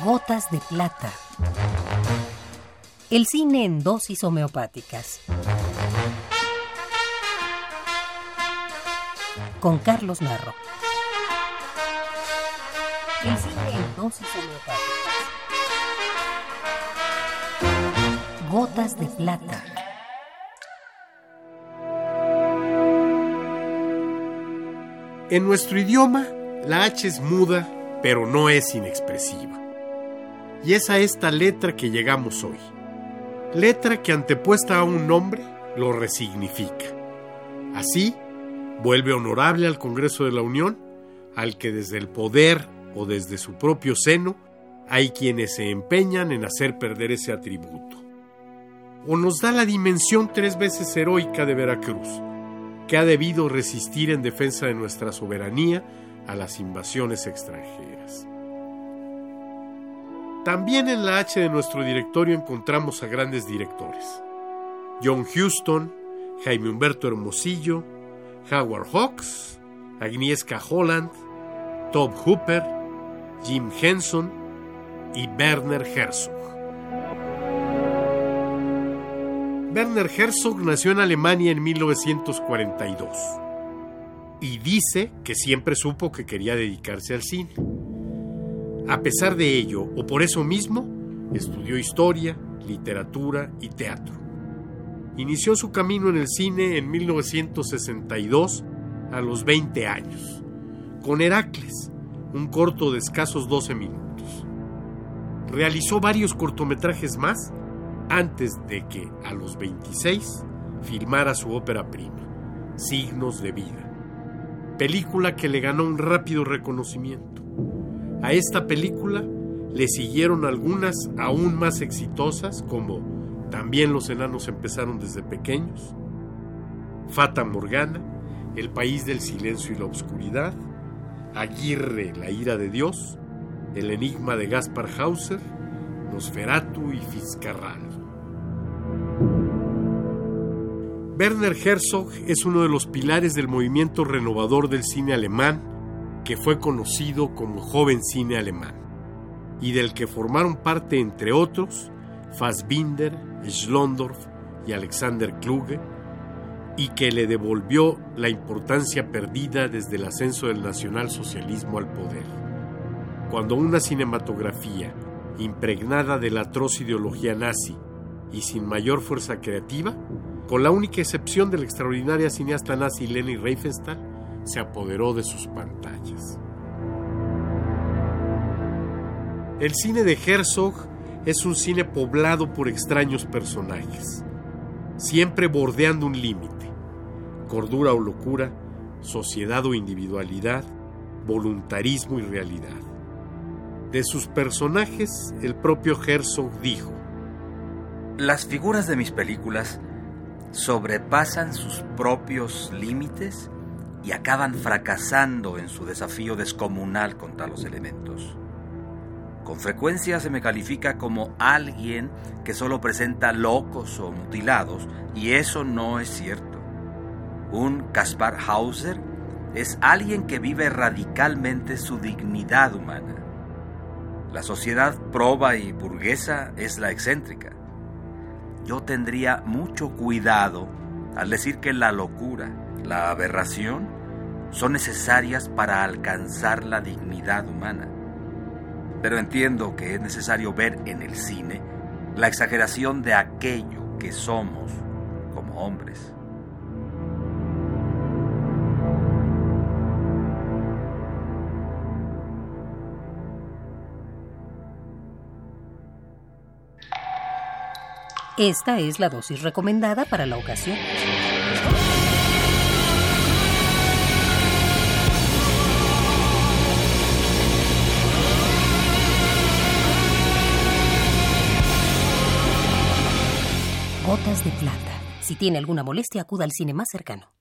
Gotas de plata. El cine en dosis homeopáticas. Con Carlos Narro. El cine en dosis homeopáticas. Gotas de plata. En nuestro idioma, la H es muda, pero no es inexpresiva. Y es a esta letra que llegamos hoy. Letra que antepuesta a un nombre lo resignifica. Así, vuelve honorable al Congreso de la Unión, al que desde el poder o desde su propio seno hay quienes se empeñan en hacer perder ese atributo. O nos da la dimensión tres veces heroica de Veracruz, que ha debido resistir en defensa de nuestra soberanía a las invasiones extranjeras. También en la H de nuestro directorio encontramos a grandes directores. John Huston, Jaime Humberto Hermosillo, Howard Hawks, Agnieszka Holland, Tob Hooper, Jim Henson y Werner Herzog. Werner Herzog nació en Alemania en 1942 y dice que siempre supo que quería dedicarse al cine. A pesar de ello, o por eso mismo, estudió historia, literatura y teatro. Inició su camino en el cine en 1962 a los 20 años, con Heracles, un corto de escasos 12 minutos. Realizó varios cortometrajes más antes de que, a los 26, filmara su ópera prima, Signos de Vida, película que le ganó un rápido reconocimiento. A esta película le siguieron algunas aún más exitosas como También los enanos empezaron desde pequeños, Fata Morgana, El país del silencio y la oscuridad, Aguirre, la ira de Dios, El enigma de Gaspar Hauser, Nosferatu y Fiscarral. Werner Herzog es uno de los pilares del movimiento renovador del cine alemán, que fue conocido como joven cine alemán, y del que formaron parte, entre otros, Fassbinder, Schlondorf y Alexander Kluge, y que le devolvió la importancia perdida desde el ascenso del nacionalsocialismo al poder. Cuando una cinematografía impregnada de la atroz ideología nazi y sin mayor fuerza creativa, con la única excepción de la extraordinaria cineasta nazi Leni Riefenstahl, se apoderó de sus pantallas. El cine de Herzog es un cine poblado por extraños personajes, siempre bordeando un límite, cordura o locura, sociedad o individualidad, voluntarismo y realidad. De sus personajes, el propio Herzog dijo, Las figuras de mis películas sobrepasan sus propios límites y acaban fracasando en su desafío descomunal contra los elementos. Con frecuencia se me califica como alguien que solo presenta locos o mutilados, y eso no es cierto. Un Kaspar Hauser es alguien que vive radicalmente su dignidad humana. La sociedad proba y burguesa es la excéntrica. Yo tendría mucho cuidado al decir que la locura, la aberración, son necesarias para alcanzar la dignidad humana pero entiendo que es necesario ver en el cine la exageración de aquello que somos como hombres. Esta es la dosis recomendada para la ocasión. De plata. Si tiene alguna molestia, acuda al cine más cercano.